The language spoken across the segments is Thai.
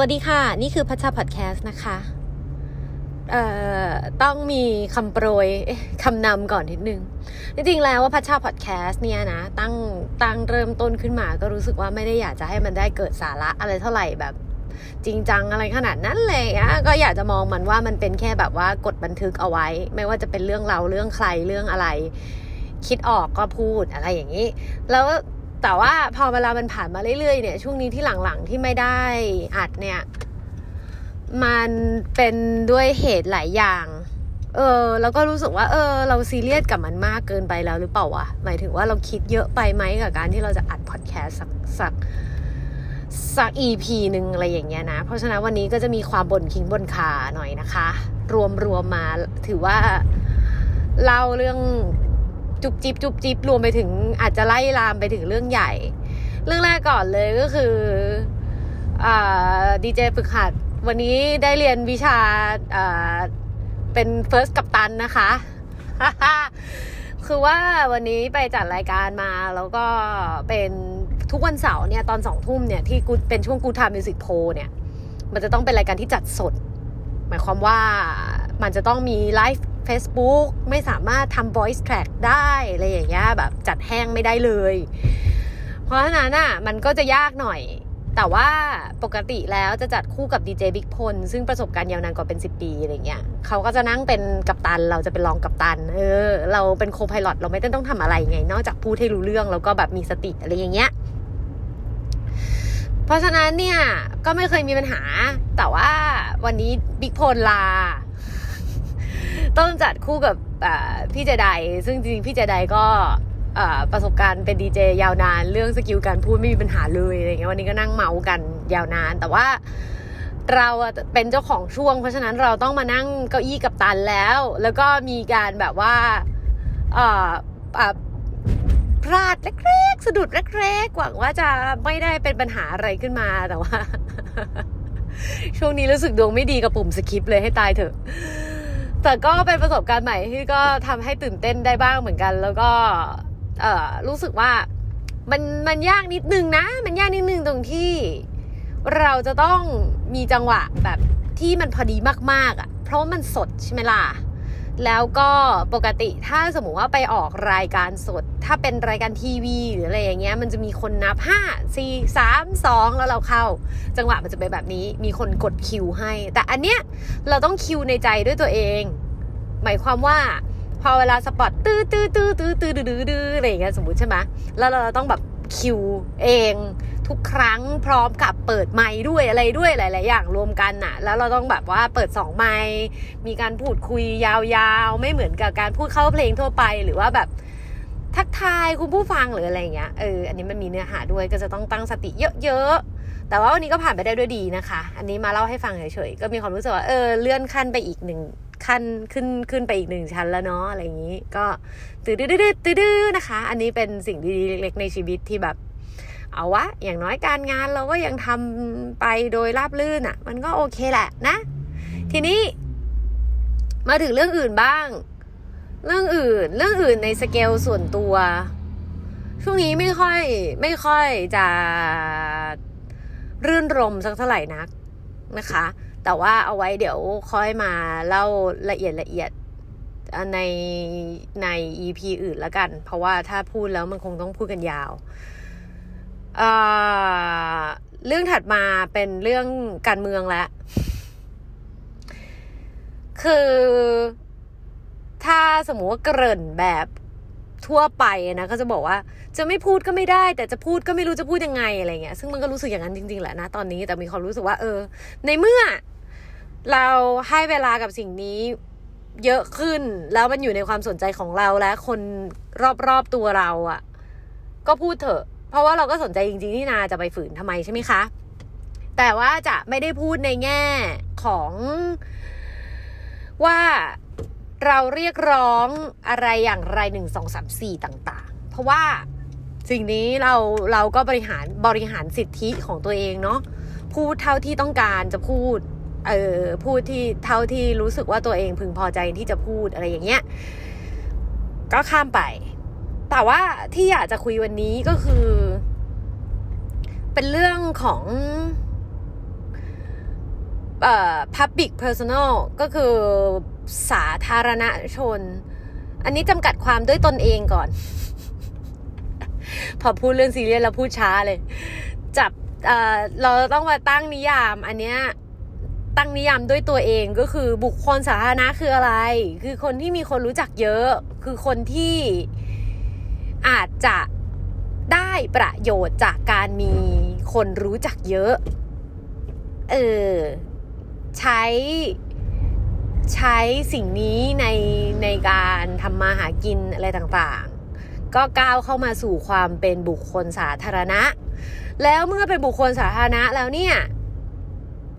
วัสดีค่ะ นี่คือพัชชาพอดแคสต์นะคะ เอ่อ ต้องมีคำโปรยคำนำก่อนนิดนึง จริงๆแล้วว่าพัชชาพอดแคสต์เนี่ยนะ ตั้งตั้งเริ่มต้นขึ้นมาก็รู้สึกว่าไม่ได้อยากจะให้มันได้เกิดสาระอะไรเท่าไหร่แบบจริงจังอะไรขนาดนั้นเลยอะก็อยากจะมองมันว่ามันเป็นแค่แบบว่ากดบันทึกเอาไว้ ไม่ว่าจะเป็นเรื่องเราเรื่องใครเรื่องอะไร คิดออกก็พูดอะไรอย่างนี้ แล้ว แต่ว่าพอเวลามันผ่านมาเรื่อยๆเนี่ย ช่วงนี้ที่หลังๆที่ไม่ได้อัดเนี่ย มันเป็นด้วยเหตุหลายอย่าง เออ แล้วก็รู้สึกว่า เออ เราซีเรียสกับมันมากเกินไปแล้วหรือเปล่าวะหมายถึงว่าเราคิดเยอะไปไหมกับการที่เราจะอัดพอดแคสต์สักสักสักอีพีหนึ่งอะไรอย่างเงี้ยนะ เพราะฉะนั้นวันนี้ก็จะมีความบนคิงบนขาหน่อยนะคะ รวมรวมมาถือว่าเล่าเรื่อง จุบจิบจุบจิบรวมไปถึงอาจจะไล่ลามไปถึงเรื่องใหญ่ เรื่องแรกก่อนเลยก็คือดีเจฝึกหัด วันนี้ได้เรียนวิชาเป็นเฟิร์สกัปตันนะคะ คือว่าวันนี้ไปจัดรายการมาแล้วก็เป็นทุกวันเสาร์เนี่ยตอนสองทุ่มเนี่ยที่กูเป็นช่วงกูทำมิวสิกโพเนี่ยมันจะต้องเป็นรายการที่จัดสด หมายความว่ามันจะต้องมีไลฟ์ Facebook ไม่สามารถทำ voice track ได้อะไรอย่างเงี้ยแบบจัดแห้งไม่ได้เลย เพราะฉะนั้นอะมันก็จะยากหน่อย แต่ว่าปกติแล้วจะจัดคู่กับดีเจบิ๊กพลซึ่งประสบการณ์ยาวนานกว่าเป็น 10 ปีอะไรเงี้ยเขาก็จะนั่งเป็นกัปตัน เราจะเป็นรองกัปตัน เออ เราเป็นโคพายロเราไม่ต้องทำอะไรไง นอกจากพูดให้รู้เรื่องแล้วก็แบบมีสติอะไรอย่างเงี้ยเพราะฉะนั้นเนี่ยก็ไม่เคยมีปัญหา แต่ว่าวันนี้บิ๊กพลลา ต้องจัดคู่กับพี่เจไดซึ่งจริงพี่เจไดก็ประสบการณ์เป็นดีเจยาวนาน เรื่องสกิลการพูดไม่มีปัญหาเลยอะไรเงี้ยวันนี้ก็นั่งเมาส์กันยาวนาน แต่ว่าเราเป็นเจ้าของช่วง เพราะฉะนั้นเราต้องมานั่งเก้าอี้กัปตันแล้ว แล้วก็มีการแบบว่าพลาดเล็กๆสะดุดเล็กๆหวังว่าจะไม่ได้เป็นปัญหาอะไรขึ้นมาแต่ว่า ช่วงนี้รู้สึกดวงไม่ดีกับปุ่มสคริปเลยให้ตายเถอะ แต่ก็เป็นประสบการณ์ใหม่ที่ก็ทำให้ตื่นเต้นได้บ้างเหมือนกัน แล้วก็เออรู้สึกว่ามันมันยากนิดนึงนะ มันยากนิดนึงตรงที่เราจะต้องมีจังหวะแบบที่มันพอดีมากๆอะ่ะ เพราะมันสดใช่ไหมล่ะ แล้วก็ปกติถ้าสมมติว่าไปออกรายการสด ถ้าเป็นรายการทีวีหรืออะไรอย่างเงี้ย มันจะมีคนนับห้าสี่สามสองแล้วเราเข้า จังหวะมันจะเป็นแบบนี้ มีคนกดคิวให้ แต่อันเนี้ยเราต้องคิวในใจด้วยตัวเอง หมายความว่าพอเวลาสปอตตื้อตื้อตื้อตื้อตื้อดื้อดื้ออะไรอย่างเงี้ยสมมติใช่ไหมแล้วเราต้องแบบคิวเอง ทุกครั้งพร้อมกับเปิดไมค์ด้วยอะไรด้วยหลาย ๆ อย่างรวมกันน่ะแล้วเราต้องแบบว่าเปิดสองไมค์มีการพูดคุยยาวๆ ไม่เหมือนกับการพูดเข้าเพลงทั่วไปหรือว่าแบบทักทายคุณผู้ฟังหรืออะไรเงี้ยเอออันนี้มันมีเนื้อหาด้วยก็จะต้องตั้งสติเยอะๆแต่ว่าวันนี้ก็ผ่านไปได้ด้วยดีนะคะ อันนี้มาเล่าให้ฟังเฉยๆก็มีความรู้สึกว่าเออเลื่อนขั้นไปอีกหนึ่งขั้นขึ้นขึ้นไปอีกหนึ่งชั้นแล้วเนาะอะไรอย่างนี้ ก็ตื้อดื้อดื้อดื้อนะคะ อันนี้เป็นสิ่งดีๆเล็กๆในชีวิตที่แบบ เอาวะ อย่างน้อยการงานเราก็ยังทำไปโดยราบลื่นอะ่ะ มันก็โอเคแหละนะ ทีนี้ มาถึงเรื่องอื่นบ้าง เรื่องอื่น เรื่องอื่นในสเกลส่วนตัว ช่วงนี้ไม่ค่อย ไม่ค่อยจะรื่นรมสักเท่าไหร่นักนะคะ แต่ว่าเอาไว้เดี๋ยวค่อยมาเล่าละเอียดละเอียดในใน EP อื่นละกัน เพราะว่าถ้าพูดแล้วมันคงต้องพูดกันยาว เรื่องถัดมาเป็นเรื่องการเมืองแล้ว คือถ้าสมมติว่าเกริ่นแบบทั่วไปนะก็จะบอกว่าจะไม่พูดก็ไม่ได้ แต่จะพูดก็ไม่รู้จะพูดยังไงอะไรเงี้ยซึ่งมันก็รู้สึกอย่างนั้นจริงๆแหละนะตอนนี้แต่มีความรู้สึกว่าเออ ในเมื่อ เราให้เวลากับสิ่งนี้เยอะขึ้นแล้วมันอยู่ในความสนใจของเราและคนรอบๆตัวเราอะ่ะ ก็พูดเถอะ เพราะว่าเราก็สนใจจริง ๆ ที่นาจะไปฝืนทำไมใช่ไหมคะ แต่ว่าจะไม่ได้พูดในแง่ของว่าเราเรียกร้องอะไรอย่างไรหนึ่งสองสามสี่ต่าง ๆ เพราะว่าสิ่งนี้เราเราก็บริหารบริหารสิทธิของตัวเองเนาะพูดเท่าที่ต้องการจะพูดเออพูดที่เท่าที่รู้สึกว่าตัวเองพึงพอใจที่จะพูดอะไรอย่างเงี้ย ก็ข้ามไป แต่ว่าที่อยากจะคุยวันนี้ก็คือ เป็นเรื่องของเอ่อ public personal ก็คือสาธารณชน อันนี้จำกัดความด้วยตนเองก่อน พอพูดเรื่องซีเรียสแล้วพูดช้าเลย จับเอ่อเราต้องมาตั้งนิยาม อันเนี้ยตั้งนิยามด้วยตัวเองก็คือบุคคลสาธารณะคืออะไร คือคนที่มีคนรู้จักเยอะ คือคนที่ อาจจะได้ประโยชน์จากการมีคนรู้จักเยอะ เออ ใช้ใช้สิ่งนี้ในในการทำมาหากินอะไรต่างๆ ก็ก้าวเข้ามาสู่ความเป็นบุคคลสาธารณะ แล้วเมื่อเป็นบุคคลสาธารณะแล้วเนี่ย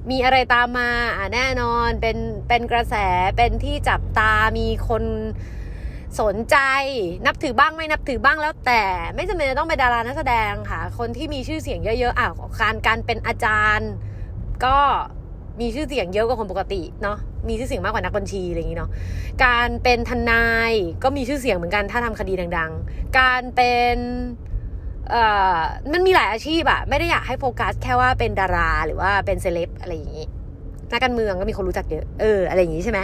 มีอะไรตามมาแน่นอนเป็นเป็นกระแสเป็นที่จับตามีคน สนใจนับถือบ้างไม่นับถือบ้างแล้วแต่ไม่จำเป็นจะต้องเป็นดารานักแสดงค่ะ คนที่มีชื่อเสียงเยอะๆอะการการเป็นอาจารย์ ก็มีชื่อเสียงเยอะกว่าคนปกติเนาะมีชื่อเสียงมากกว่านักบัญชีอะไรอย่างนี้เนาะการเป็นทนายก็มีชื่อเสียงเหมือนกันถ้าทำคดีดัง ๆ การเป็นเอ่อมันมีหลายอาชีพอะไม่ได้อยากให้โฟกัสแค่ว่าเป็นดาราหรือว่าเป็นเซเลบอะไรอย่างนี้นักการเมืองก็มีคนรู้จักเยอะเอออะไรอย่างนี้ใช่ไหม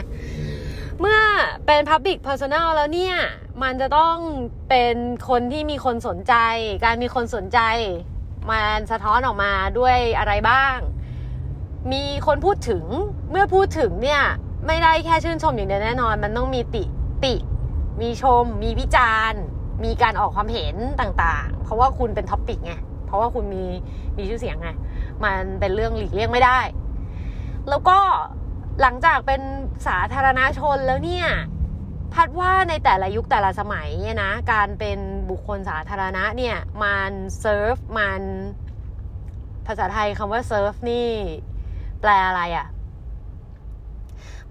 เป็น Public Personal แล้วเนี่ย มันจะต้องเป็นคนที่มีคนสนใจ การมีคนสนใจ มันสะท้อนออกมาด้วยอะไรบ้าง มีคนพูดถึงเมื่อพูดถึงเนี่ย ไม่ได้แค่ชื่นชมอย่างเดียวแน่นอน มันต้องมีติติ มีชม มีวิจารณ์ มีการออกความเห็นต่างๆ เพราะว่าคุณเป็น topic ไงเพราะว่าคุณมีมีชื่อเสียงไงมันเป็นเรื่องหลีกเลี่ยงไม่ได้ แล้วก็ หลังจากเป็นสาธารณชนแล้วเนี่ยพัดว่าในแต่ละยุคแต่ละสมัยเนี่ยนะ การเป็นบุคคลสาธารณะเนี่ยมันเซิร์ฟมันภาษาไทยคำว่าเซิร์ฟนี่แปลอะไรอะ่ะ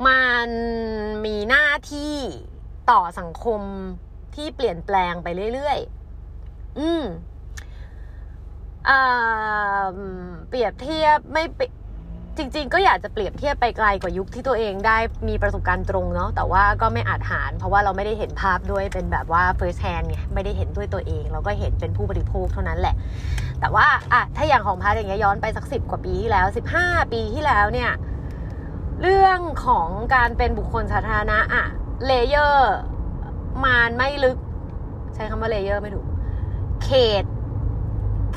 มันมีหน้าที่ต่อสังคมที่เปลี่ยนแปลงไปเรื่อยๆ อืมอ่าเปรียบเทียบไม่ จริง ๆ ก็อยากจะเปรียบเทียบไปไกลกว่ายุคที่ตัวเองได้มีประสบการณ์ตรงเนาะแต่ว่าก็ไม่อาจหาร เพราะว่าเราไม่ได้เห็นภาพด้วยเป็นแบบว่า first hand ไงไม่ได้เห็นด้วยตัวเอง เราก็เห็นเป็นผู้บริโภคเท่านั้นแหละ แต่ว่าอะถ้าอย่างของพาร์ทอย่างเงี้ยย้อนไปสักสิบกว่าปีที่แล้วสิบห้าปีที่แล้วเนี่ยเรื่องของการเป็นบุคคลสาธารณะอะ layer มันไม่ลึก ใช้คำว่า layer ไม่ถูกเขต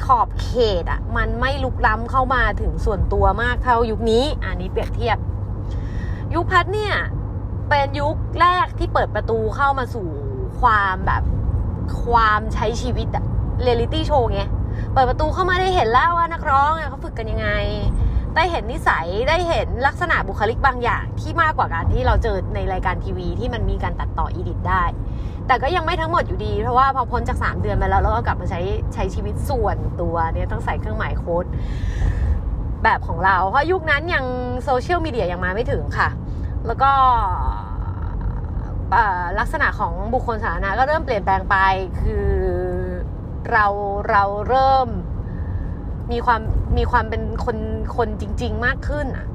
ขอบเขตอะมันไม่ลุกล้ำเข้ามาถึงส่วนตัวมากเท่ายุคนี้ อันนี้เปรียบเทียบ ยุคพัดเนี่ย เป็นยุคแรกที่เปิดประตูเข้ามาสู่ความแบบความใช้ชีวิตอะเรียลิตี้โชว์ไง เปิดประตูเข้ามาได้เห็นแล้วว่านักร้องเขาฝึกกันยังไง ได้เห็นนิสัย ได้เห็นลักษณะบุคลิกบางอย่างที่มากกว่าการที่เราเจอในรายการทีวีที่มันมีการตัดต่ออีดิทได้ แต่ก็ยังไม่ทั้งหมดอยู่ดี เพราะว่าพอพ้นจาก 3 เดือนไปแล้วเราก็กลับมาใช้ใช้ชีวิตส่วนตัวเนี่ยต้องใส่เครื่องหมายโค้ดแบบของเรา เพราะยุคนั้นยังโซเชียลมีเดียยังมาไม่ถึงค่ะ แล้วก็ลักษณะของบุคคลสาธารณะก็เริ่มเปลี่ยนแปลงไป คือเราเราเริ่มมีความมีความเป็นคนคนจริง ๆ มากขึ้นอะ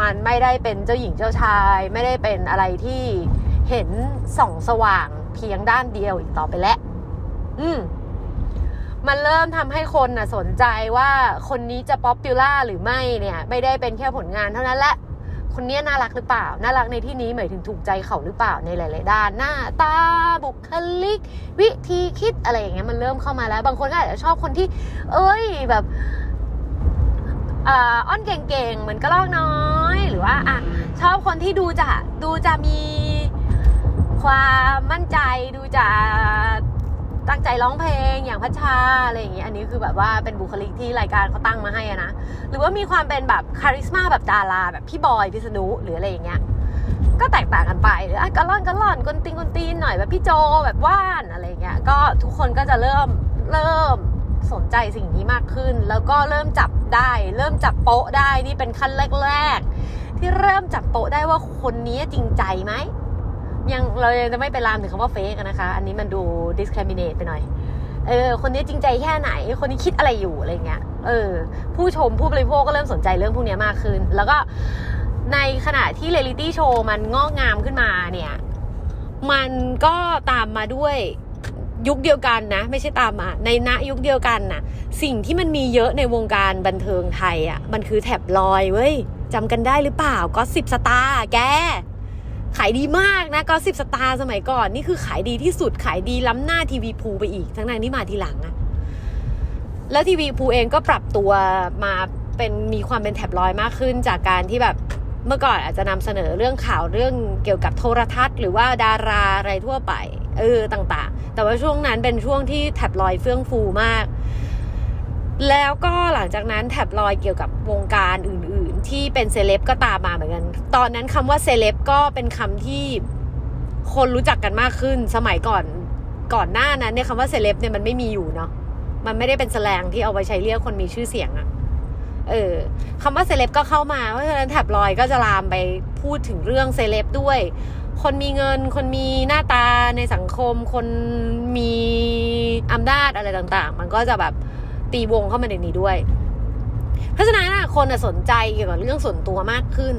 มันไม่ได้เป็นเจ้าหญิงเจ้าชาย ไม่ได้เป็นอะไรที่เห็นส่องสว่าง เพียงด้านเดียวอีกต่อไปแล้ว อืม มันเริ่มทำให้คนน่ะสนใจว่าคนนี้จะ popular หรือไม่เนี่ย ไม่ได้เป็นแค่ผลงานเท่านั้นแหละ คนนี้น่ารักหรือเปล่า น่ารักในที่นี้หมายถึงถูกใจเขาหรือเปล่าในหลาย ๆ ด้าน หน้าตาบุคลิก วิธีคิดอะไรอย่างเงี้ยมันเริ่มเข้ามาแล้ว บางคนก็อาจจะชอบคนที่ เอ้ยแบบอ้อนเก่งๆ เหมือนกระรอกน้อย หรือว่าอะชอบคนที่ดูจะดูจะมี ความมั่นใจดูจะตั้งใจร้องเพลงอย่างพัชชาอะไรอย่างเงี้ยอันนี้คือแบบว่าเป็นบุคลิกที่รายการเขาตั้งมาให้อะนะ หรือว่ามีความเป็นแบบคาริสมาแบบดาราแบบพี่บอยพิษณุหรืออะไรอย่างเงี้ยก็แตกต่างกันไปหรืออะกระล่อนกระล่อนกนตีนกนตีนหน่อยแบบพี่โจแบบว่านอะไรเงี้ยก็ทุกคนก็จะเริ่มเริ่มสนใจสิ่งนี้มากขึ้น แล้วก็เริ่มจับได้ เริ่มจับโป๊ะได้นี่เป็นขั้นแรก ๆ ที่เริ่มจับโป๊ะได้ว่าคนนี้จริงใจไหม ยังเราจะไม่ไปลามถึงคำว่าเฟกนะคะ อันนี้มันดู discriminate ไปหน่อย เออ คนนี้จริงใจแค่ไหน คนนี้คิดอะไรอยู่อะไรเงี้ย เออ ผู้ชมผู้บริโภคก็เริ่มสนใจเรื่องพวกนี้มากขึ้น แล้วก็ในขณะที่เรียลิตี้โชว์มันงอกงามขึ้นมาเนี่ย มันก็ตามมาด้วยยุคเดียวกันนะ ไม่ใช่ตามมาในณยุคเดียวกันนะสิ่งที่มันมีเยอะในวงการบันเทิงไทยอะ่ะ มันคือแท็บลอยด์เว้ยจำกันได้หรือเปล่า Gossip Star แก ขายดีมากนะ Gossip Star สมัยก่อน นี่คือขายดีที่สุดขายดีล้ำหน้าทีวีพูลไปอีก ทั้งนั้นที่มาทีหลังอะแล้วทีวีพูลเองก็ปรับตัวมาเป็นมีความเป็นแท็บลอยมากขึ้น จากการที่แบบเมื่อก่อนอาจจะนำเสนอเรื่องข่าวเรื่องเกี่ยวกับโทรทัศน์ หรือว่าดาราอะไรทั่วไป เออต่างๆ แต่ว่าช่วงนั้นเป็นช่วงที่แท็บลอยเฟื่องฟูมาก แล้วก็หลังจากนั้นแท็บลอยเกี่ยวกับวงการอื่นๆ ที่เป็นเซเลบก็ตามมาเหมือนกัน ตอนนั้นคำว่าเซเลบก็เป็นคำที่คนรู้จักกันมากขึ้น สมัยก่อนก่อนหน้านั้นเนี่ยคำว่าเซเลบเนี่ยมันไม่มีอยู่เนาะมันไม่ได้เป็นแสลงที่เอาไว้ใช้เรียกคนมีชื่อเสียงอะเออคำว่าเซเลบก็เข้ามาเพราะฉะนั้นแท็บลอยก็จะลามไปพูดถึงเรื่องเซเลบด้วย คนมีเงิน คนมีหน้าตาในสังคม คนมีอำนาจอะไรต่าง ๆ มันก็จะแบบตีวงเข้ามาในนี้ด้วย เพราะฉะนั้นคนสนใจเกี่ยวกับเรื่องส่วนตัวมากขึ้น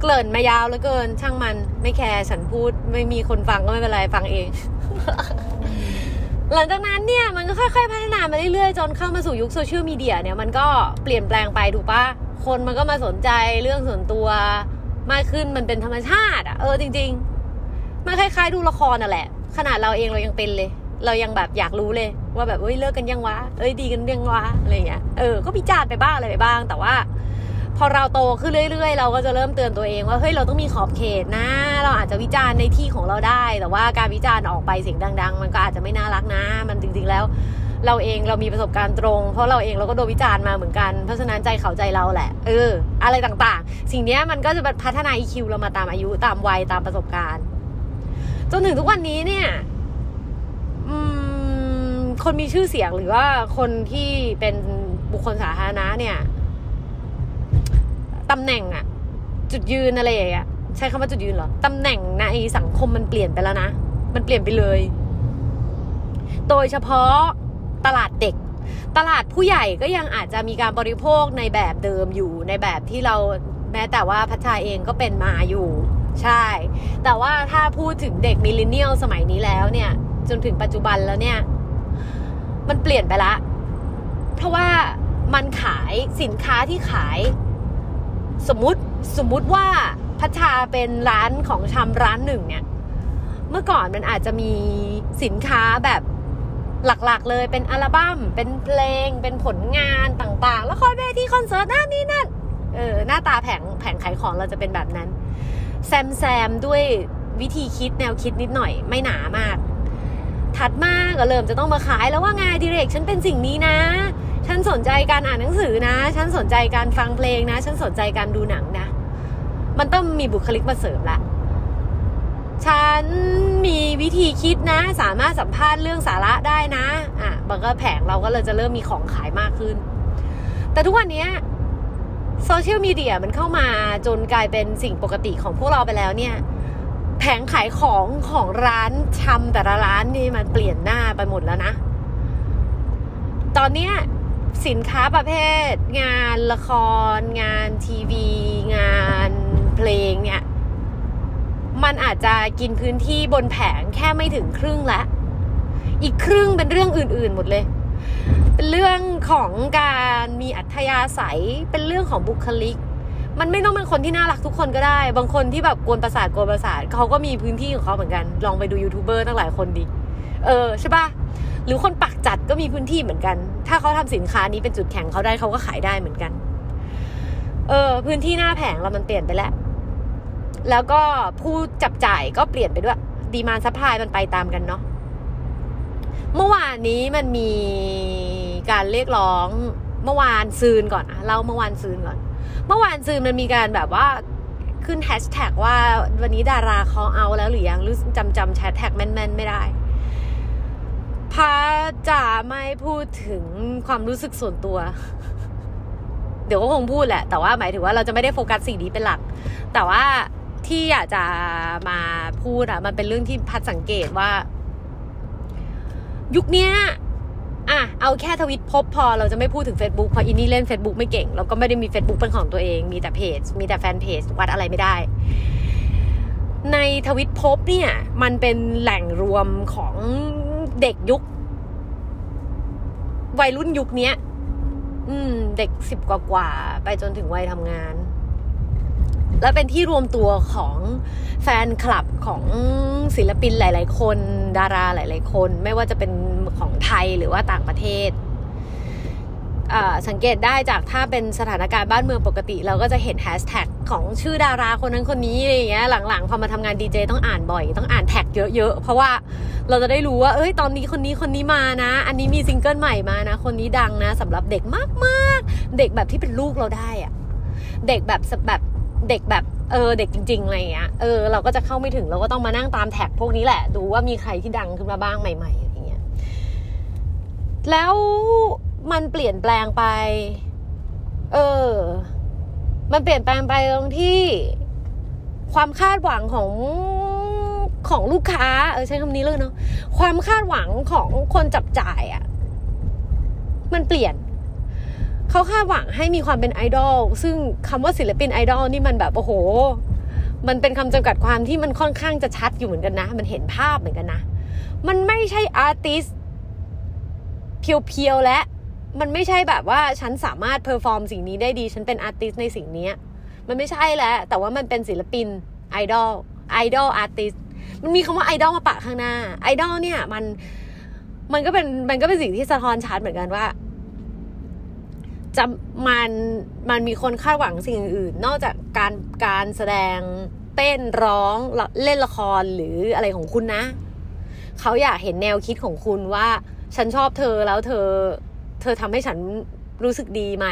เกริ่นมายาวเหลือเกิน ช่างมันไม่แคร์ฉันพูดไม่มีคนฟังก็ไม่เป็นไรฟังเอง หลังจากนั้นเนี่ยมันก็ค่อยๆพัฒนามาเรื่อยๆ จนเข้ามาสู่ยุคโซเชียลมีเดียเนี่ยมันก็เปลี่ยนแปลงไปถูกปะคนมันก็มาสนใจเรื่องส่วนตัวมากขึ้นมันเป็นธรรมชาติอะเออจริง ๆ มันคล้ายๆดูละครน่ะแหละ ขนาดเราเองเรายังเป็นเลย เรายังแบบอยากรู้เลย ว่าแบบเอ้ยเลิกกันยังวะเอ้ยดีกันยังวะอะไรเงี้ยเออก็พิจารณ์ไปบ้างอะไรไปบ้าง แต่ว่า พอเราโตขึ้นเรื่อยๆ เราก็จะเริ่มเตือนตัวเองว่าเฮ้ยเราต้องมีขอบเขตนะ เราอาจจะวิจารณ์ในที่ของเราได้ แต่ว่าการวิจารณ์ออกไปเสียงดัง ๆ มันก็อาจจะไม่น่ารักนะ มันจริงๆแล้ว เราเองเรามีประสบการณ์ตรง เพราะเราเองเราก็โดนวิจารณ์มาเหมือนกันเพราะฉะนั้นใจเขาใจเราแหละ เออ อะไรต่างๆ สิ่งนี้มันก็จะพัฒนา EQ เรามาตามอายุตามวัยตามประสบการณ์จนถึงทุกวันนี้เนี่ย คนมีชื่อเสียงหรือว่าคนที่เป็นบุคคลสาธารณะเนี่ยตำแหน่งอะจุดยืนอะไรอย่างเงี้ยใช้คำว่าจุดยืนเหรอตำแหน่งในสังคมมันเปลี่ยนไปแล้วนะ มันเปลี่ยนไปเลย โดยเฉพาะตลาดเด็ก ตลาดผู้ใหญ่ก็ยังอาจจะมีการบริโภคในแบบเดิมอยู่ในแบบที่เราแม้แต่ว่าพัชชาเองก็เป็นมาอยู่ ใช่ แต่ว่าถ้าพูดถึงเด็กมิลเลนเนียลสมัยนี้แล้วเนี่ย จนถึงปัจจุบันแล้วเนี่ย มันเปลี่ยนไปละ เพราะว่ามันขายสินค้าที่ขาย สมมติสมมุติว่าพัชชาเป็นร้านของชำร้านหนึ่งเนี่ย เมื่อก่อนมันอาจจะมีสินค้าแบบหลักๆ เลยเป็นอัลบั้มเป็นเพลง เป็นผลงานต่างๆ แล้วคอยเวทีคอนเสิร์ตนั่นนี่นั่นเออหน้าตาแผงแผงขายของเราจะเป็นแบบนั้น แซมแซมด้วยวิธีคิดแนวคิดนิดหน่อยไม่หนามาก ถัดมาก็เริ่มจะต้องมาขายแล้วว่าไงดิเรกฉันเป็นสิ่งนี้นะ ฉันสนใจการอ่านหนังสือนะ ฉันสนใจการฟังเพลงนะ ฉันสนใจการดูหนังนะ มันต้องมีบุคลิกมาเสริมละฉันมีวิธีคิดนะ สามารถสัมภาษณ์เรื่องสาระได้นะ อะมันก็แผงเราก็เลยจะเริ่มมีของขายมากขึ้น แต่ทุกวันนี้โซเชียลมีเดียมันเข้ามาจนกลายเป็นสิ่งปกติของพวกเราไปแล้วเนี่ย แผงขายของของร้านชำแต่ละร้านนี่มันเปลี่ยนหน้าไปหมดแล้วนะ ตอนเนี้ยสินค้าประเภท งานละคร งานทีวี งานเพลงเนี่ย มันอาจจะกินพื้นที่บนแผงแค่ไม่ถึงครึ่งละ อีกครึ่งเป็นเรื่องอื่น ๆ หมดเลย เป็นเรื่องของการมีอัธยาศัย เป็นเรื่องของบุคลิก มันไม่ต้องเป็นคนที่น่ารักทุกคนก็ได้ บางคนที่แบบกวนประสาทกวนประสาทเขาก็มีพื้นที่ของเขาเหมือนกัน ลองไปดูยูทูบเบอร์ตั้งหลายคนดิ เออใช่ปะหรือคนปากจัดก็มีพื้นที่เหมือนกัน ถ้าเขาทำสินค้านี้เป็นจุดแข็งเขาได้เขาก็ขายได้เหมือนกัน เออ พื้นที่หน้าแผงเรามันเปลี่ยนไปแล้ว แล้วก็ผู้จับจ่ายก็เปลี่ยนไปด้วย demand supply มันไปตามกันเนาะ เมื่อวานนี้มันมีการเรียกร้อง เมื่อวานซืนก่อนอะเล่าเมื่อวานซืนก่อน เมื่อวานซืนมันมีการแบบว่าขึ้นแฮชแท็กว่าวันนี้ดาราเขาเอาแล้วหรือยังหรือจำจำแฮชแท็กแม่นๆ ไม่ได้พาจะไม่พูดถึงความรู้สึกส่วนตัว เดี๋ยวก็คงพูดแหละ แต่ว่าหมายถึงว่าเราจะไม่ได้โฟกัสสิ่งนี้เป็นหลัก แต่ว่าที่อยากจะมาพูดอะมันเป็นเรื่องที่พัดสังเกตว่า ยุคนี้ อะเอาแค่ทวิตพบพอเราจะไม่พูดถึง Facebook เพราะอินนี่เล่น Facebook ไม่เก่งแล้วก็ไม่ได้มี Facebook เป็นของตัวเอง มีแต่เพจ มีแต่แฟนเพจ วัดอะไรไม่ได้ ในทวิตพบเนี่ย มันเป็นแหล่งรวมของเด็กยุค วัยรุ่นยุคนี้อืมเด็กสิบกว่าไปจนถึงวัยทำงาน และเป็นที่รวมตัวของแฟนคลับของศิลปินหลาย ๆ คน ดาราหลาย ๆ คน ไม่ว่าจะเป็นของไทยหรือว่าต่างประเทศสังเกตได้จากถ้าเป็นสถานการณ์บ้านเมืองปกติ เราก็จะเห็นแฮชแท็กของชื่อดาราคนนั้นคนนี้อะไรอย่างเงี้ยหลังๆ พอมาทำงานดีเจต้องอ่านบ่อย ต้องอ่าน tag เยอะๆ เพราะว่าเราจะได้รู้ว่าเอ้ยตอนนี้คนนี้คนนี้มานะ อันนี้มีซิงเกิลใหม่มานะ คนนี้ดังนะสำหรับเด็กมากๆ เด็กแบบที่เป็นลูกเราได้อะเด็กแบบแบบ เด็กแบบเออเด็กจริงๆอะไรเงี้ยเออเราก็จะเข้าไม่ถึงเราก็ต้องมานั่งตามแท็กพวกนี้แหละ ดูว่ามีใครที่ดังขึ้นมาบ้างใหม่ๆอะไรเงี้ยแล้วมันเปลี่ยนแปลงไป เออ มันเปลี่ยนแปลงไปตรงที่ความคาดหวังของของลูกค้า เออใช้คำนี้เลยเนาะความคาดหวังของคนจับจ่ายอะ่ะ มันเปลี่ยน เขาคาดหวังให้มีความเป็นไอดอลซึ่งคำว่าศิลปินไอดอลนี่มันแบบโอ้โห มันเป็นคำจำกัดความที่มันค่อนข้างจะชัดอยู่เหมือนกันนะ มันเห็นภาพเหมือนกันนะ มันไม่ใช่ artist pure ๆและมันไม่ใช่แบบว่าฉันสามารถ perform สิ่งนี้ได้ดี ฉันเป็น artist ในสิ่งนี้ มันไม่ใช่แล้ว แต่ว่ามันเป็นศิลปินไอดอล idol artist มันมีคำว่าไอดอลมาแปะข้างหน้าไอดอลเนี่ยมันมันก็เป็นมันก็เป็นสิ่งที่สะท้อนชัดเหมือนกันว่า จะมันมันมีคนคาดหวังสิ่งอื่น นอกจากการการแสดงเต้นร้องเล่นละครหรืออะไรของคุณนะ เขาอยากเห็นแนวคิดของคุณว่า ฉันชอบเธอแล้วเธอ เธอทำให้ฉันรู้สึกดีไหม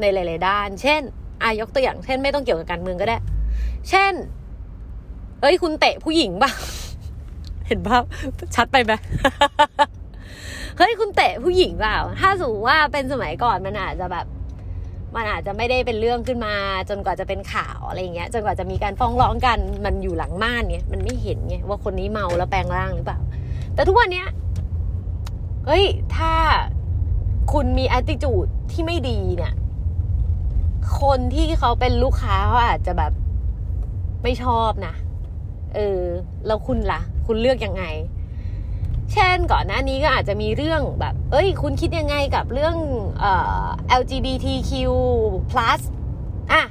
ในหลาย ๆ ด้าน เช่นอายกตัวอย่างเช่นไม่ต้องเกี่ยวกับการเมืองก็ได้ เช่น เอ้ยคุณเตะผู้หญิงป่ะเห็นภาพชัดไปไหม เฮ้ยคุณเตะผู้หญิงเปล่า ถ้าสูงว่าเป็นสมัยก่อนมันอาจจะแบบ มันอาจจะไม่ได้เป็นเรื่องขึ้นมา จนกว่าจะเป็นข่าวอะไรเงี้ย จนกว่าจะมีการฟ้องร้องกันมันอยู่หลังม่านเนี่ยมันไม่เห็นไงว่าคนนี้เมาแล้วแปลงร่างหรือเปล่า แต่ทุกวันเนี้ยเฮ้ยถ้าคุณมี attitude ที่ไม่ดีเนี่ย คนที่เขาเป็นลูกค้าเขาอาจจะแบบไม่ชอบนะ เออ แล้วคุณละ่ะ คุณเลือกยังไง เช่นก่อนหน้านี้ก็อาจจะมีเรื่องแบบ เอ้ย คุณคิดยังไงกับเรื่องเอ่อ LGBTQ+ อะ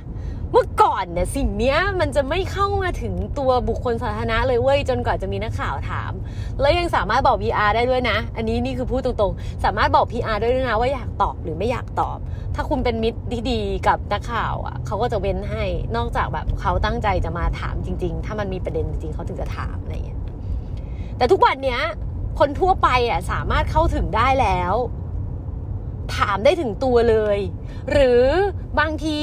เมื่อก่อนเนี่ยสิ่งเนี้ยมันจะไม่เข้ามาถึงตัวบุคคลสาธารณะเลยเว้ย จนกว่าจะมีนักข่าวถาม แล้วยังสามารถบอก PR ได้ด้วยนะ อันนี้นี่คือพูดตรงๆ สามารถบอก PR ได้ด้วยนะว่าอยากตอบหรือไม่อยากตอบ ถ้าคุณเป็นมิตรที่ดีกับนักข่าวอะเขาก็จะเว้นให้นอกจากแบบเขาตั้งใจจะมาถามจริง ๆ ถ้ามันมีประเด็นจริงเขาถึงจะถามอะไรอย่างเงี้ยแต่ทุกวันเนี้ย คนทั่วไปอะสามารถเข้าถึงได้แล้ว ถามได้ถึงตัวเลย หรือบางที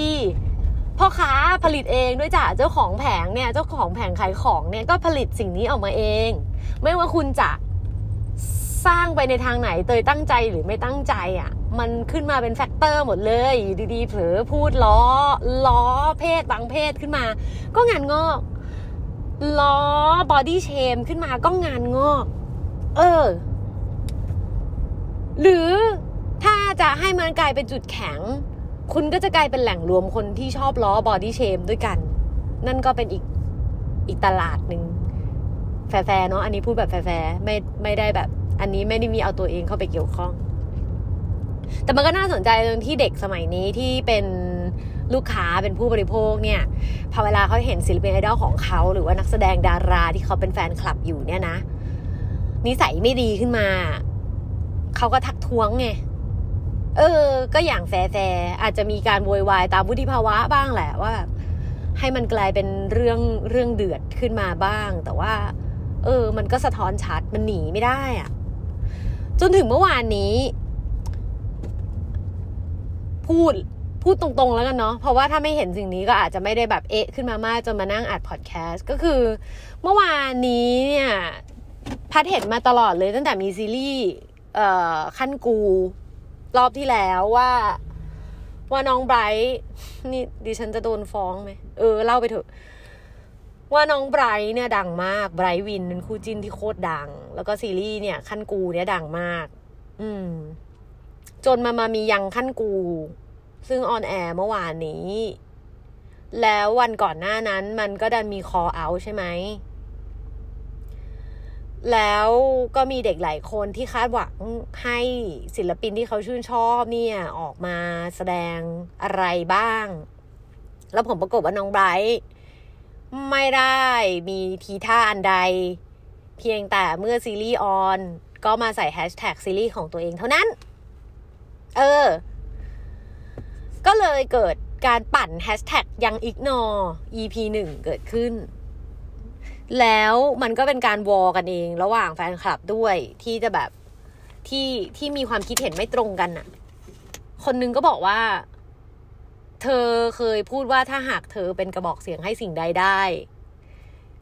พ่อค้าผลิตเองด้วยจ้ะเจ้าของแผงเนี่ยเจ้าของแผงขายของเนี่ยก็ผลิตสิ่งนี้ออกมาเอง ไม่ว่าคุณจะสร้างไปในทางไหนโดยตั้งใจหรือไม่ตั้งใจอะ่ะ มันขึ้นมาเป็น factor หมดเลยดีๆเผลอพูดล้อ ล้อเพศบางเพศขึ้นมา ก็งานงอก ล้อ body shame ขึ้นมาก็งานงอก เออ หรือถ้าจะให้มันกลายเป็นจุดแข็ง คุณก็จะกลายเป็นแหล่งรวมคนที่ชอบล้อ body shame ด้วยกัน นั่นก็เป็นอีกอีกตลาดหนึ่งแฟร์เนาะอันนี้พูดแบบแฟร์ไม่ไม่ได้แบบ อันนี้ไม่ได้มีเอาตัวเองเข้าไปเกี่ยวข้อง แต่มันก็น่าสนใจตรงที่เด็กสมัยนี้ที่เป็นลูกค้าเป็นผู้บริโภคเนี่ยพอเวลาเขาเห็นศิลปินไอดอลของเขาหรือว่านักแสดงดาราที่เขาเป็นแฟนคลับอยู่เนี่ยนะ นิสัยไม่ดีขึ้นมา เขาก็ทักท้วงไง เออ ก็อย่างแฟร์อาจจะมีการโวยวายตามวุฒิภาวะบ้างแหละว่า ให้มันกลายเป็นเรื่องเรื่องเดือดขึ้นมาบ้าง แต่ว่า เออ มันก็สะท้อนชัดมันหนีไม่ได้อะจนถึงเมื่อวานนี้ พูดพูดตรงๆแล้วกันเนาะ เพราะว่าถ้าไม่เห็นสิ่งนี้ก็อาจจะไม่ได้แบบเอะขึ้นมามากจนมานั่งอัดพอดแคสต์ ก็คือ เมื่อวานนี้เนี่ย พัดเห็นมาตลอดเลยตั้งแต่มีซีรีส์ขั้นกู รอบที่แล้วว่าว่าน้องไบรท์นี่ดิฉันจะโดนฟ้องไหมเออเล่าไปเถอะ ว่าน้องไบรท์เนี่ยดังมากไบรท์วินเป็นคู่จิ้นที่โคตรดัง แล้วก็ซีรีส์เนี่ย ขั้นกูเนี่ยดังมาก อืม จนมามามียังขั้นกู ซึ่งออนแอร์เมื่อวานนี้ แล้ววันก่อนหน้านั้นมันก็ดันมีคอเอาใช่ไหม แล้วก็มีเด็กหลายคนที่คาดหวังให้ศิลปินที่เขาชื่นชอบเนี่ยออกมาแสดงอะไรบ้าง แล้วผมประกบว่าน้องไบรท์ไม่ได้มีทีท่าอันใด เพียงแต่เมื่อซีรีส์ออน ก็มาใส่แฮชแท็กซีรีส์ของตัวเองเท่านั้น เออ ก็เลยเกิดการปั่นแฮชแท็กยังอิกนอ EP หนึ่งเกิดขึ้น แล้วมันก็เป็นการวอกันเองระหว่างแฟนคลับด้วยที่จะแบบที่ที่มีความคิดเห็นไม่ตรงกันน่ะ คนนึงก็บอกว่า เธอเคยพูดว่าถ้าหากเธอเป็นกระบอกเสียงให้สิ่งใดได้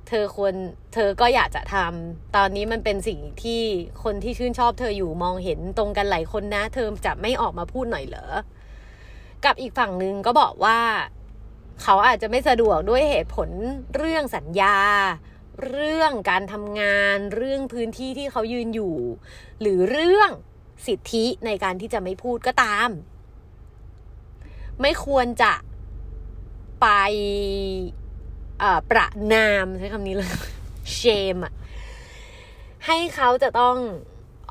เธอควรเธอก็อยากจะทำตอนนี้มันเป็นสิ่งที่คนที่ชื่นชอบ เธออยู่มองเห็นตรงกันหลายคนนะ เธอจะไม่ออกมาพูดหน่อยเหรอ กับอีกฝั่งหนึ่งก็บอกว่าเขาอาจจะไม่สะดวกด้วยเหตุผลเรื่องสัญญา เรื่องการทำงานเรื่องพื้นที่ที่เขายืนอยู่ หรือเรื่องสิทธิในการที่จะไม่พูดก็ตาม ไม่ควรจะไปประนามใช้คำนี้เลยเชมอะให้เขาจะต้อง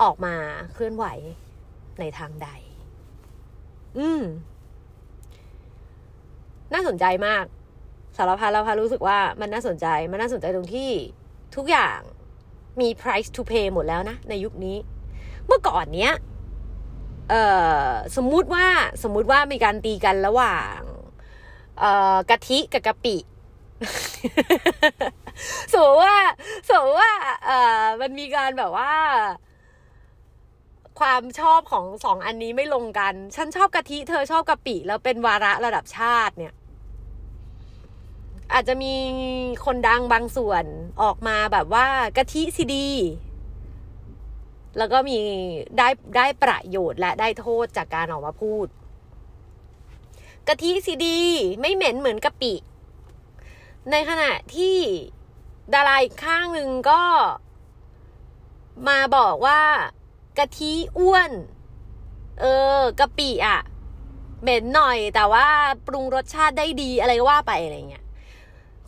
ออกมาเคลื่อนไหวในทางใด อืม น่าสนใจมาก สารพัดแล้วพารู้สึกว่ามันน่าสนใจ มันน่าสนใจตรงที่ทุกอย่างมี price to pay หมดแล้วนะ ในยุคนี้ เมื่อก่อนเนี้ยเออสมมุติว่าสมมุติว่ามีการตีกันระหว่างเออกะทิกับกะปิสมมติว่าสมมติว่าเออมันมีการแบบว่า ความชอบของสองอันนี้ไม่ลงกัน ฉันชอบกะทิ เธอชอบกะปิ แล้วเป็นวาระระดับชาติเนี่ย อาจจะมีคนดังบางส่วนออกมาแบบว่ากะทิสิดี แล้วก็มีได้ได้ประโยชน์และได้โทษจากการออกมาพูดกะทิสิดี ไม่เหม็นเหมือนกะปิ ในขณะที่ดาราอีกข้างหนึ่งก็มาบอกว่ากะทิอ้วน เออกะปิอะเหม็นหน่อยแต่ว่าปรุงรสชาติได้ดีอะไรว่าไปอะไรเงี้ย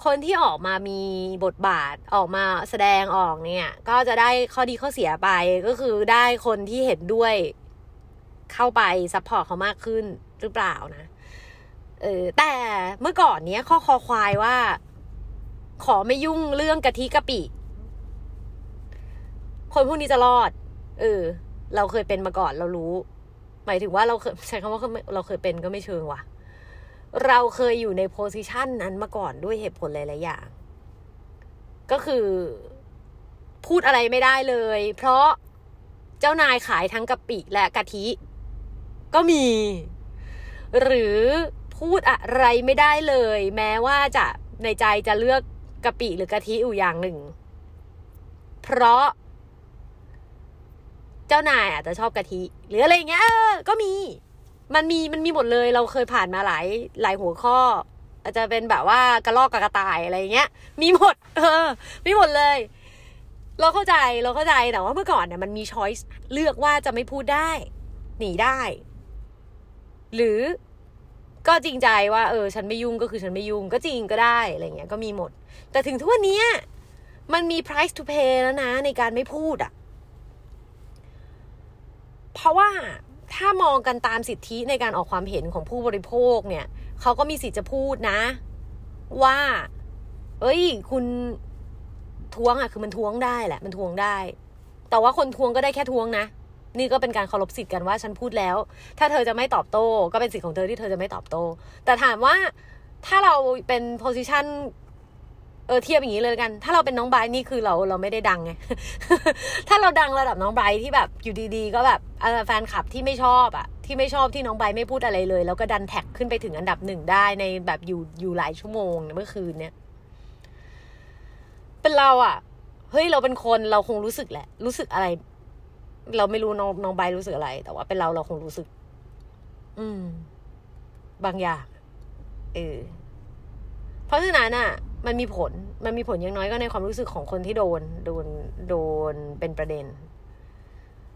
คนที่ออกมามีบทบาทออกมาแสดงออกเนี่ย ก็จะได้ข้อดีข้อเสียไปก็คือได้คนที่เห็นด้วยเข้าไป support เขามากขึ้นหรือเปล่านะเออแต่เมื่อก่อนเนี้ยข้อคอควายว่า ขอไม่ยุ่งเรื่องกะทิกะปิ คนพวกนี้จะรอด เออ เราเคยเป็นมาก่อนเรารู้ หมายถึงว่าเราเคยใช้คำว่าเราเคยเป็นก็ไม่เชิงว่ะ เราเคยอยู่ในโพสิชันนั้นมาก่อนด้วยเหตุผลหลายๆอย่าง ก็คือพูดอะไรไม่ได้เลย เพราะเจ้านายขายทั้งกะปิและกะทิ ก็มี หรือพูดอะไรไม่ได้เลย แม้ว่าจะในใจจะเลือกกะปิหรือกะทิอยู่อย่างหนึ่ง เพราะ เจ้านายอาจจะชอบกะทิ หรืออะไรเงี้ยก็มี มันมีมันมีหมดเลยเราเคยผ่านมาหลายหลายหัวข้อ อาจจะเป็นแบบว่ากระลอกกับกระต่ายอะไรเงี้ย มีหมด เออ มีหมดเลย เราเข้าใจเราเข้าใจแต่ว่าเมื่อก่อนเนี่ยมันมีช้อยส์เลือกว่าจะไม่พูดได้ หนีได้ หรือก็จริงใจว่าเออ ฉันไม่ยุ่งก็คือฉันไม่ยุ่งก็จริงก็ได้อะไรเงี้ยก็มีหมด แต่ถึงทุกวันนี้มันมี price to pay แล้วนะ ในการไม่พูดอะ่ะ เพราะว่า ถ้ามองกันตามสิทธิในการออกความเห็นของผู้บริโภคเนี่ยเขาก็มีสิทธิ์จะพูดนะ ว่า เอ้ย คุณทวงอะ่ะ คือมันทวงได้แหละ มันทวงได้ แต่ว่าคนทวงก็ได้แค่ทวงนะ นี่ก็เป็นการเคารพสิทธิ์กันว่าฉันพูดแล้ว ถ้าเธอจะไม่ตอบโต้ ก็เป็นสิทธิ์ของเธอที่เธอจะไม่ตอบโต้ แต่ถามว่าถ้าเราเป็น position เออเทียบอย่างนี้เลยกัน ถ้าเราเป็นน้องไบร์ทนี่คือเราเราไม่ได้ดังไง ถ้าเราดังระดับน้องไบร์ทที่แบบอยู่ดีๆ ก็แบบแฟนคลับที่ไม่ชอบอะที่ไม่ชอบที่น้องไบร์ทไม่พูดอะไรเลย แล้วก็ดัน tag ขึ้นไปถึงอันดับหนึ่งได้ในแบบอยู่อยู่หลายชั่วโมงเมื่อคืนเนี้ยเป็นเราอะเฮ้ยเราเป็นคนเราคงรู้สึกแหละ รู้สึกอะไร เราไม่รู้น้องน้องใบรู้สึกอะไร แต่ว่าเป็นเราเราคงรู้สึก อืม บางอย่างเออเพราะฉะนั้นอะ มันมีผล มันมีผลยังน้อยก็ในความรู้สึกของคนที่โดน โดน โดนเป็นประเด็น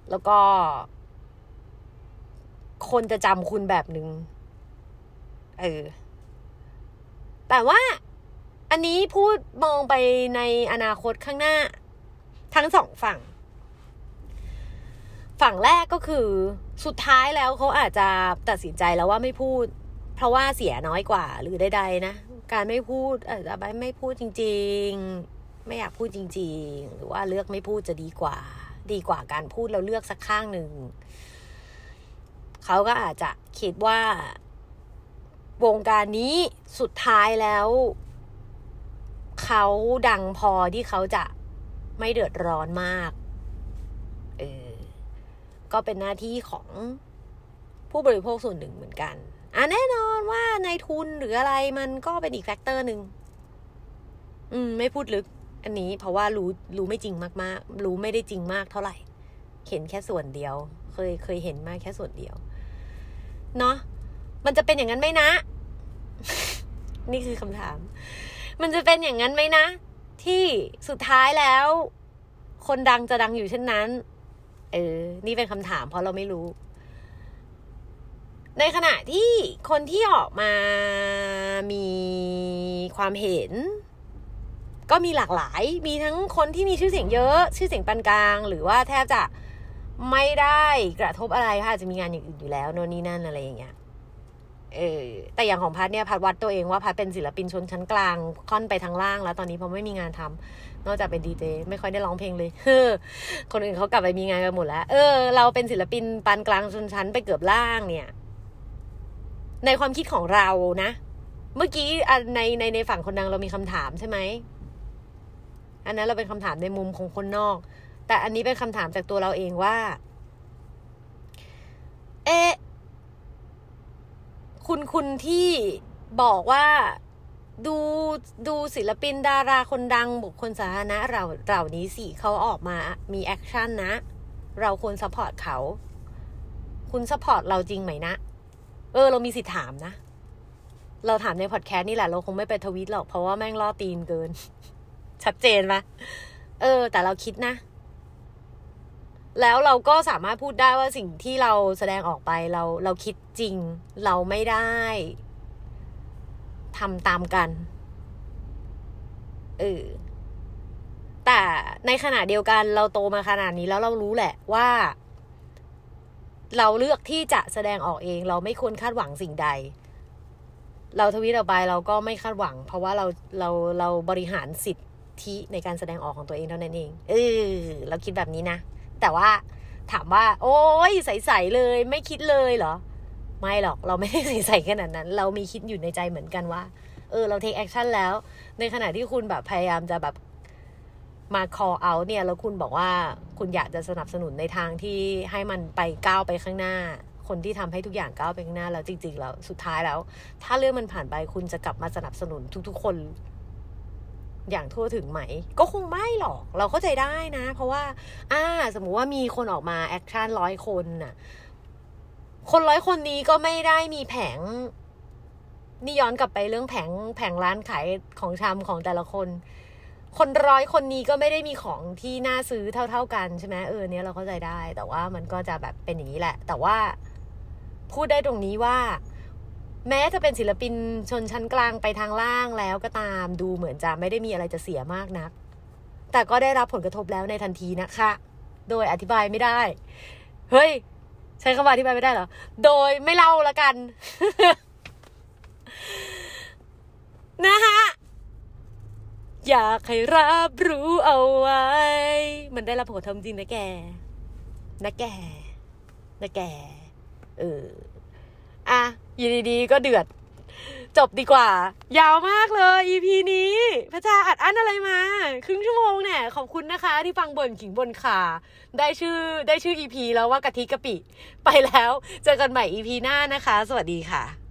แล้วก็ คนจะจำคุณแบบหนึง่ง เออ แต่ว่า อันนี้พูดมองไปในอนาคตข้างหน้า ทั้งสองฝั่ง ฝั่งแรกก็คือ สุดท้ายแล้วเขาอาจจะตัดสินใจแล้วว่าไม่พูด เพราะว่าเสียน้อยกว่าหรือใดๆนะ การไม่พูดอาจจะไม่พูดจริง ๆ ไม่อยากพูดจริง ๆ หรือว่าเลือกไม่พูดจะดีกว่า ดีกว่าการพูดเราเลือกสักข้างหนึ่งเขาก็อาจจะคิดว่าวงการนี้สุดท้ายแล้วเขาดังพอที่เขาจะไม่เดือดร้อนมาก เออ ก็เป็นหน้าที่ของผู้บริโภคส่วนหนึ่งเหมือนกัน อะแน่นอนว่าในทุนหรืออะไรมันก็เป็นอีกแฟกเตอร์หนึ่งอืม ไม่พูดลึก อันนี้เพราะว่ารู้รู้ไม่จริงมากๆ รู้ไม่ได้จริงมากเท่าไหร่เห็นแค่ส่วนเดียว เคยเคยเห็นมาแค่ส่วนเดียว เนาะมันจะเป็นอย่างนั้นไหมนะ นี่คือคำถาม มันจะเป็นอย่างนั้นไหมนะ ที่สุดท้ายแล้ว คนดังจะดังอยู่เช่นนั้น เออ นี่เป็นคำถามเพราะเราไม่รู้ ในขณะที่คนที่ออกมามีความเห็น ก็มีหลากหลาย มีทั้งคนที่มีชื่อเสียงเยอะ ชื่อเสียงปานกลาง หรือว่าแทบจะไม่ได้กระทบอะไรค่ะจะมีงานอย่างอื่นอยู่แล้วโน่นนี่นั่นอะไรอย่างเงี้ยเออแต่อย่างของพัดเนี่ยพัดวัดตัวเองว่าพัดเป็นศิลปินชนชั้นกลางค่อนไปทางล่างแล้วตอนนี้พอไม่มีงานทำนอกจากเป็นดีเจไม่ค่อยได้ร้องเพลงเลยเฮ้อคนอื่นเขากลับไปมีงานกันหมดแล้ว เออ เราเป็นศิลปินปานกลางชนชั้นไปเกือบล่างเนี่ย ในความคิดของเรานะ เมื่อกี้ในในในฝั่งคนดังเรามีคำถามใช่ไหมอันนั้นเราเป็นคำถามในมุมของคนนอก แต่อันนี้เป็นคำถามจากตัวเราเองว่า เอ๊ะคุณคุณที่บอกว่าดูดูศิลปินดาราคนดังบุคคลสาธารณะเราเหล่านี้สิเขาออกมามี action นะ เราควร support เขา คุณ support เราจริงไหมนะ เออ เรามีสิทธิ์ถามนะ เราถามในพอดแคสต์นี่แหละ เราคงไม่ไปทวิตหรอก เพราะว่าแม่งล่อตีนเกิน ชัดเจนปะเออ แต่เราคิดนะ แล้วเราก็สามารถพูดได้ว่าสิ่งที่เราแสดงออกไปเราเราคิดจริง เราไม่ได้ทำตามกัน เออ แต่ในขณะเดียวกันเราโตมาขนาดนี้แล้วเรารู้แหละว่า เราเลือกที่จะแสดงออกเอง เราไม่ควรคาดหวังสิ่งใด เราทวิตออกไปเราก็ไม่คาดหวัง เพราะว่าเราเราเราบริหารสิทธิในการแสดงออกของตัวเองเท่านั้นเองเออเราคิดแบบนี้นะ แต่ว่าถามว่า โอ้ยใสๆเลย ไม่คิดเลยเหรอ ไม่หรอกเราไม่ได้ใสขนาดนั้น เรามีคิดอยู่ในใจเหมือนกันว่า เออ เรา take action แล้ว ในขณะที่คุณแบบพยายามจะแบบ มา call out เนี่ยแล้วคุณบอกว่าคุณอยากจะสนับสนุนในทางที่ให้มันไปก้าวไปข้างหน้า คนที่ทำให้ทุกอย่างก้าวไปข้างหน้าแล้วจริง ๆ แล้วสุดท้ายแล้ว ถ้าเรื่องมันผ่านไปคุณจะกลับมาสนับสนุนทุก ๆ คน อย่างทั่วถึงไหม ก็คงไม่หรอก เราเข้าใจได้นะ เพราะว่า อ่า สมมุติว่ามีคนออกมา action ร้อยคนน่ะ คนร้อยคนนี้ก็ไม่ได้มีแผงนี่ย้อนกลับไปเรื่องแผงแผงร้านขายของชำของแต่ละคน คนร้อยคนนี้ก็ไม่ได้มีของที่น่าซื้อเท่า ๆกันใช่ไหมเออเนี้ยเราเข้าใจได้ แต่ว่ามันก็จะแบบเป็นอย่างนี้แหละ แต่ว่าพูดได้ตรงนี้ว่า แม้จะเป็นศิลปินชนชั้นกลางไปทางล่างแล้วก็ตามดูเหมือนจะไม่ได้มีอะไรจะเสียมากนัก แต่ก็ได้รับผลกระทบแล้วในทันทีนะคะ โดยอธิบายไม่ได้ เฮ้ย ใช้คำว่าอธิบายไม่ได้เหรอ โดยไม่เล่าละกัน นะฮะ อยากให้รับรู้เอาไว้ มันได้รับผลกระทบจริงนะแก นะแก นะแก เออ อะอยู่ดีๆก็เดือด จบดีกว่า ยาวมากเลย EP นี้ พระจาอัดอั้นอะไรมา ครึ่งชั่วโมงเนี่ย ขอบคุณนะคะ ที่ฟังบนขิงบนขาได้ชื่อได้ชื่อ EP แล้วว่ากะทิกะปิ ไปแล้ว เจอกันใหม่ EP หน้านะคะ สวัสดีค่ะ